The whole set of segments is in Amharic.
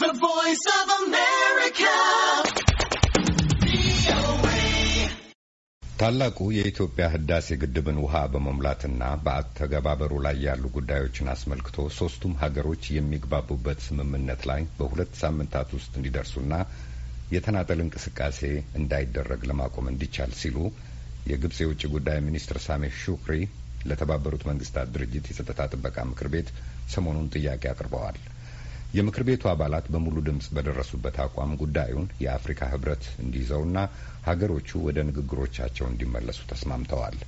The Voice of America. ታላቁ የኢትዮጵያ ህዳሴ ግድብን ውሃ በመሙላትና በአተገባበሩ ላይ ያሉ ጉዳዮችን አስመልክቶ ሶስቱም ሀገሮች የሚግባቡበት ስምምነት ላይ በሁለት ሳምንታት ውስጥ እንዲደርሱና የተናጠል እንቅስቃሴ እንዳይደረግ ለማቆም እንዲቻል ሲሉ የግብጽ የውጭ ጉዳይ ሚኒስትር ሳሜህ ሹክሪ ለተባበሩት መንግስታት ድርጅት የጸጥታ ጥበቃ ምክር ቤት ሰሞኑን ጥያቄ አቅርበዋል። የምክር ቤቱ አባላት በሙሉ ድምጽ በደረሱበት አቋም ጉዳዩን የአፍሪካ ህብረት እንዲይዘውና ሀገሮቹ ወደ ንግግሮቻቸው እንዲመለሱ ተስማምተዋል።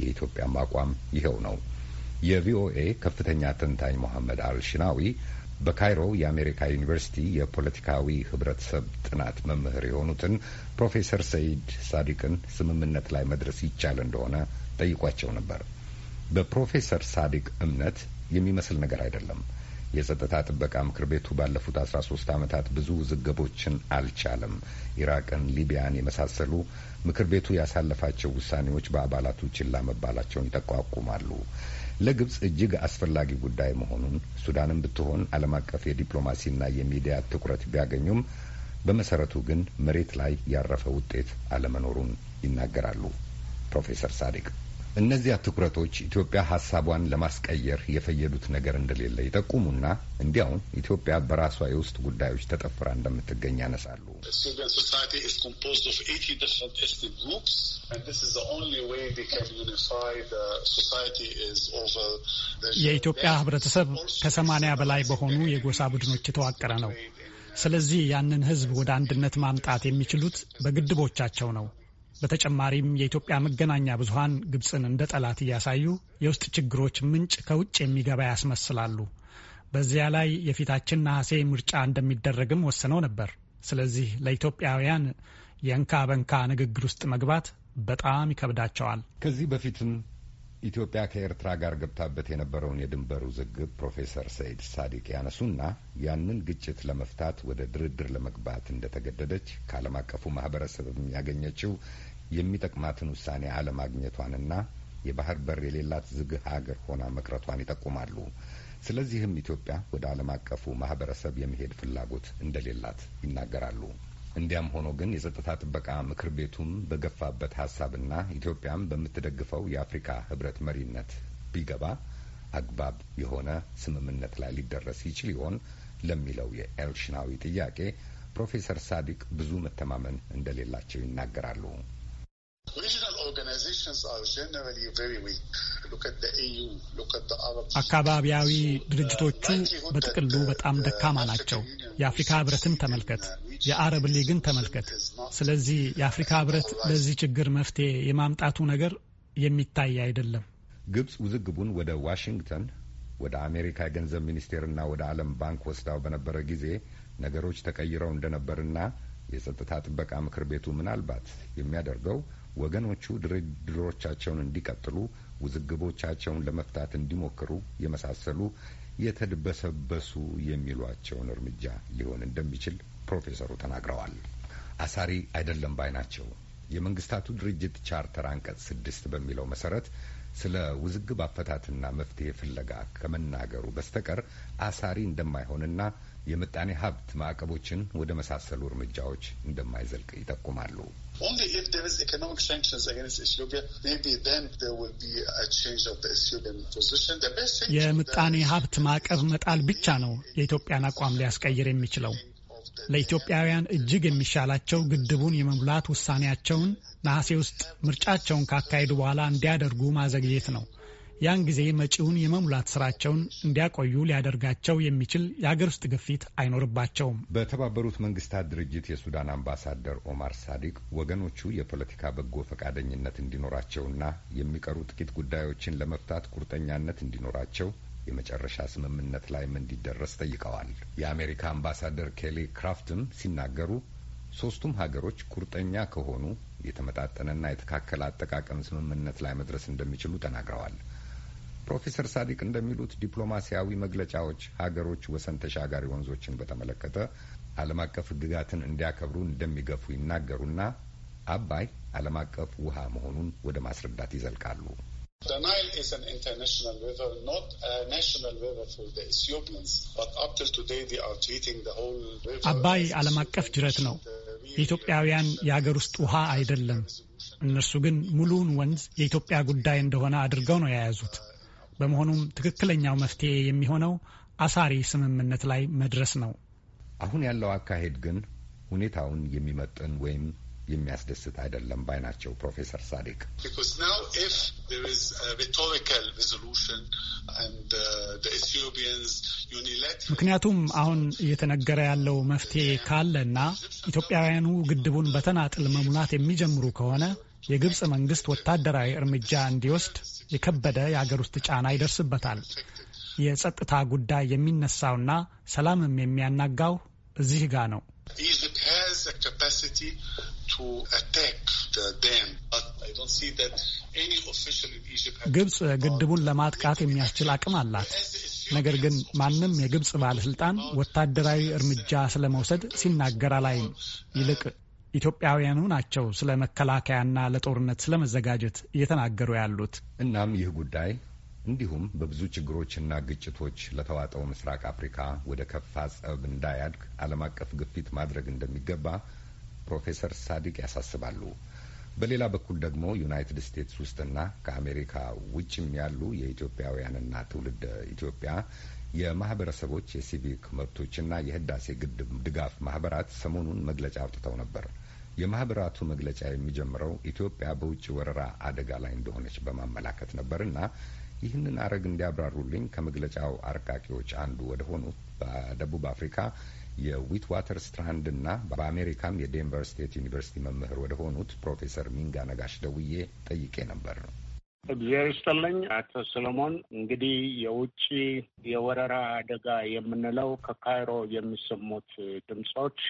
የኢትዮጵያም አቋም ይኸው ነው። የቪኦኤ ከፍተኛ ተንታኝ ሞሐመድ አልሽናዊ በካይሮ የአሜሪካ ዩኒቨርሲቲ የፖለቲካዊ ህብረተሰብ ጥናት መምህር የሆኑትን ፕሮፌሰር ሰይድ ሳዲቅን ስምምነት ላይ መድረስ ይቻል እንደሆነ ጠይቋቸው ነበር። በፕሮፌሰር ሳዲቅ እምነት የሚመስል ነገር አይደለም። የጸጥታ ጥበቃ ምክር ቤቱ ባለፉት አስራ ሶስት ዓመታት ብዙ ውዝግቦችን አልቻለም። ኢራቅን፣ ሊቢያን የመሳሰሉ ምክር ቤቱ ያሳለፋቸው ውሳኔዎች በአባላቱ ችላ መባላቸውን ይጠቋቁማሉ። ለግብጽ እጅግ አስፈላጊ ጉዳይ መሆኑን ሱዳንም ብትሆን ዓለም አቀፍ የዲፕሎማሲና የሚዲያ ትኩረት ቢያገኙም በመሰረቱ ግን መሬት ላይ ያረፈ ውጤት አለመኖሩን ይናገራሉ ፕሮፌሰር ሳዲቅ። እነዚያ ትኩረቶች ኢትዮጵያ ሀሳቧን ለማስቀየር የፈየዱት ነገር እንደሌለ ይጠቁሙና እንዲያውም ኢትዮጵያ በራሷ የውስጥ ጉዳዮች ተጠፍራ እንደምትገኝ ያነሳሉ። የኢትዮጵያ ሕብረተሰብ ከሰማኒያ በላይ በሆኑ የጎሳ ቡድኖች የተዋቀረ ነው። ስለዚህ ያንን ሕዝብ ወደ አንድነት ማምጣት የሚችሉት በግድቦቻቸው ነው። በተጨማሪም የኢትዮጵያ መገናኛ ብዙኃን ግብፅን እንደ ጠላት እያሳዩ የውስጥ ችግሮች ምንጭ ከውጭ የሚገባ ያስመስላሉ። በዚያ ላይ የፊታችን ነሐሴ ምርጫ እንደሚደረግም ወስነው ነበር። ስለዚህ ለኢትዮጵያውያን የእንካ በንካ ንግግር ውስጥ መግባት በጣም ይከብዳቸዋል። ከዚህ በፊትም ኢትዮጵያ ከኤርትራ ጋር ገብታበት የነበረውን የድንበር ውዝግብ ፕሮፌሰር ሰይድ ሳዲቅ ያነሱና ያንን ግጭት ለመፍታት ወደ ድርድር ለመግባት እንደተገደደች ከዓለም አቀፉ ማህበረሰብ ያገኘችው የሚጠቅማትን ውሳኔ አለማግኘቷንና የባህር በር የሌላት ዝግ ሀገር ሆና መቅረቷን ይጠቁማሉ። ስለዚህም ኢትዮጵያ ወደ ዓለም አቀፉ ማህበረሰብ የመሄድ ፍላጎት እንደሌላት ይናገራሉ። እንዲያም ሆኖ ግን የጸጥታ ጥበቃ ምክር ቤቱም በገፋበት ሀሳብና ኢትዮጵያም በምትደግፈው የአፍሪካ ህብረት መሪነት ቢገባ አግባብ የሆነ ስምምነት ላይ ሊደረስ ይችል ይሆን ለሚለው የኤልሽናዊ ጥያቄ ፕሮፌሰር ሳዲቅ ብዙ መተማመን እንደሌላቸው ይናገራሉ። አካባቢያዊ ድርጅቶቹ በጥቅሉ በጣም ደካማ ናቸው። የአፍሪካ ህብረትን ተመልከት፣ የአረብ ሊግን ተመልከት። ስለዚህ የአፍሪካ ህብረት ለዚህ ችግር መፍትሄ የማምጣቱ ነገር የሚታይ አይደለም። ግብጽ ውዝግቡን ወደ ዋሽንግተን ወደ አሜሪካ የገንዘብ ሚኒስቴርና ወደ ዓለም ባንክ ወስዳው በነበረ ጊዜ ነገሮች ተቀይረው እንደነበርና የጸጥታ ጥበቃ ምክር ቤቱ ምናልባት የሚያደርገው ወገኖቹ ድርድሮቻቸውን እንዲቀጥሉ፣ ውዝግቦቻቸውን ለመፍታት እንዲሞክሩ የመሳሰሉ የተድበሰበሱ የሚሏቸውን እርምጃ ሊሆን እንደሚችል ፕሮፌሰሩ ተናግረዋል። አሳሪ አይደለም ባይ ናቸው። የመንግስታቱ ድርጅት ቻርተር አንቀጽ ስድስት በሚለው መሰረት ስለ ውዝግብ አፈታትና መፍትሄ ፍለጋ ከመናገሩ በስተቀር አሳሪ እንደማይሆንና የምጣኔ ሀብት ማዕቀቦችን ወደ መሳሰሉ እርምጃዎች እንደማይዘልቅ ይጠቁማሉ። የምጣኔ ሀብት ማዕቀብ መጣል ብቻ ነው የኢትዮጵያን አቋም ሊያስቀይር የሚችለው። ለኢትዮጵያውያን እጅግ የሚሻላቸው ግድቡን የመሙላት ውሳኔያቸውን ነሐሴ ውስጥ ምርጫቸውን ካካሄዱ በኋላ እንዲያደርጉ ማዘግየት ነው። ያን ጊዜ መጪውን የመሙላት ስራቸውን እንዲያቆዩ ሊያደርጋቸው የሚችል የአገር ውስጥ ግፊት አይኖርባቸውም። በተባበሩት መንግስታት ድርጅት የሱዳን አምባሳደር ኦማር ሳዲቅ ወገኖቹ የፖለቲካ በጎ ፈቃደኝነት እንዲኖራቸውና የሚቀሩ ጥቂት ጉዳዮችን ለመፍታት ቁርጠኛነት እንዲኖራቸው የመጨረሻ ስምምነት ላይም እንዲደረስ ጠይቀዋል። የአሜሪካ አምባሳደር ኬሊ ክራፍትም ሲናገሩ ሶስቱም ሀገሮች ቁርጠኛ ከሆኑ የተመጣጠነና የተካከለ አጠቃቀም ስምምነት ላይ መድረስ እንደሚችሉ ተናግረዋል። ፕሮፌሰር ሳዲቅ እንደሚሉት ዲፕሎማሲያዊ መግለጫዎች ሀገሮች ወሰን ተሻጋሪ ወንዞችን በተመለከተ ዓለም አቀፍ ሕግጋትን እንዲያከብሩ እንደሚገፉ ይናገሩና አባይ ዓለም አቀፍ ውሃ መሆኑን ወደ ማስረዳት ይዘልቃሉ። አባይ ዓለም አቀፍ ጅረት ነው። የኢትዮጵያውያን የአገር ውስጥ ውሃ አይደለም። እነርሱ ግን ሙሉውን ወንዝ የኢትዮጵያ ጉዳይ እንደሆነ አድርገው ነው የያዙት። በመሆኑም ትክክለኛው መፍትሄ የሚሆነው አሳሪ ስምምነት ላይ መድረስ ነው። አሁን ያለው አካሄድ ግን ሁኔታውን የሚመጥን ወይም የሚያስደስት አይደለም ባይ ናቸው ፕሮፌሰር ሳዲቅ። ምክንያቱም አሁን እየተነገረ ያለው መፍትሄ ካለና ኢትዮጵያውያኑ ግድቡን በተናጥል መሙላት የሚጀምሩ ከሆነ የግብፅ መንግስት ወታደራዊ እርምጃ እንዲወስድ የከበደ የአገር ውስጥ ጫና ይደርስበታል። የጸጥታ ጉዳይ የሚነሳውና ሰላምም የሚያናጋው እዚህ ጋ ነው። ግብፅ ግድቡን ለማጥቃት የሚያስችል አቅም አላት። ነገር ግን ማንም የግብፅ ባለስልጣን ወታደራዊ እርምጃ ስለመውሰድ ሲናገር አላይም። ይልቅ ኢትዮጵያውያኑ ናቸው ስለ መከላከያና ለጦርነት ስለመዘጋጀት እየተናገሩ ያሉት። እናም ይህ ጉዳይ እንዲሁም በብዙ ችግሮችና ግጭቶች ለተዋጠው ምስራቅ አፍሪካ ወደ ከፋ ጸብ እንዳያድግ ዓለም አቀፍ ግፊት ማድረግ እንደሚገባ ፕሮፌሰር ሳዲቅ ያሳስባሉ። በሌላ በኩል ደግሞ ዩናይትድ ስቴትስ ውስጥና ከአሜሪካ ውጭም ያሉ የኢትዮጵያውያንና ትውልደ ኢትዮጵያ የማህበረሰቦች የሲቪክ መብቶችና የህዳሴ ግድብ ድጋፍ ማህበራት ሰሞኑን መግለጫ አውጥተው ነበር። የማህበራቱ መግለጫ የሚጀምረው ኢትዮጵያ በውጭ ወረራ አደጋ ላይ እንደሆነች በማመላከት ነበርና ይህንን ሐረግ እንዲያብራሩልኝ ከመግለጫው አርቃቂዎች አንዱ ወደ ሆኑት በደቡብ አፍሪካ የዊትዋተርስራንድ እና በአሜሪካም የዴንቨር ስቴት ዩኒቨርሲቲ መምህር ወደ ሆኑት ፕሮፌሰር ሚንጋ ነጋሽ ደውዬ ጠይቄ ነበር ነው። እግዚአብሔር ይስጥልኝ አቶ ሰለሞን። እንግዲህ የውጭ የወረራ አደጋ የምንለው ከካይሮ የሚሰሙት ድምጾች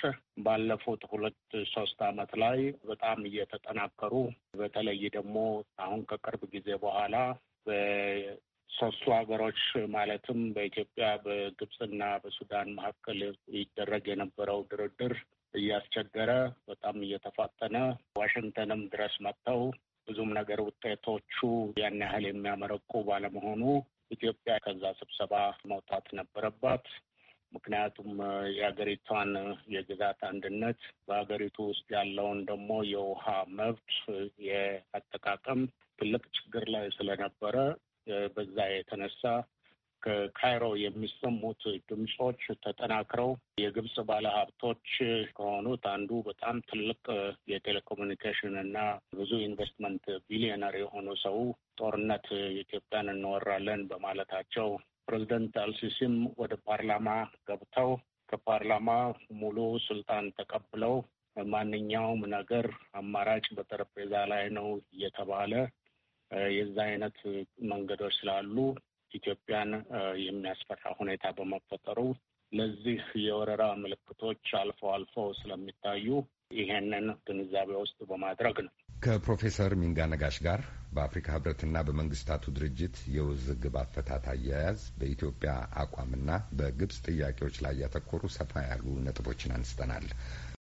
ባለፉት ሁለት ሶስት ዓመት ላይ በጣም እየተጠናከሩ በተለይ ደግሞ አሁን ከቅርብ ጊዜ በኋላ በሶስቱ ሀገሮች ማለትም በኢትዮጵያ በግብፅና በሱዳን መካከል ይደረግ የነበረው ድርድር እያስቸገረ በጣም እየተፋጠነ ዋሽንግተንም ድረስ መጥተው ብዙም ነገር ውጤቶቹ ያን ያህል የሚያመረቁ ባለመሆኑ ኢትዮጵያ ከዛ ስብሰባ መውጣት ነበረባት። ምክንያቱም የሀገሪቷን የግዛት አንድነት በሀገሪቱ ውስጥ ያለውን ደግሞ የውሃ መብት የአጠቃቀም ትልቅ ችግር ላይ ስለነበረ በዛ የተነሳ ከካይሮ የሚሰሙት ድምጾች ተጠናክረው የግብጽ ባለሀብቶች ከሆኑት አንዱ በጣም ትልቅ የቴሌኮሙኒኬሽን እና ብዙ ኢንቨስትመንት ቢሊዮነር የሆኑ ሰው ጦርነት ኢትዮጵያን እንወራለን በማለታቸው ፕሬዚደንት አልሲሲም ወደ ፓርላማ ገብተው ከፓርላማ ሙሉ ስልጣን ተቀብለው ማንኛውም ነገር አማራጭ በጠረጴዛ ላይ ነው እየተባለ የዛ አይነት መንገዶች ስላሉ ኢትዮጵያን የሚያስፈራ ሁኔታ በመፈጠሩ ለዚህ የወረራ ምልክቶች አልፎ አልፎ ስለሚታዩ ይሄንን ግንዛቤ ውስጥ በማድረግ ነው። ከፕሮፌሰር ሚንጋ ነጋሽ ጋር በአፍሪካ ሕብረትና በመንግስታቱ ድርጅት የውዝግብ አፈታት አያያዝ በኢትዮጵያ አቋምና በግብጽ ጥያቄዎች ላይ ያተኮሩ ሰፋ ያሉ ነጥቦችን አንስተናል።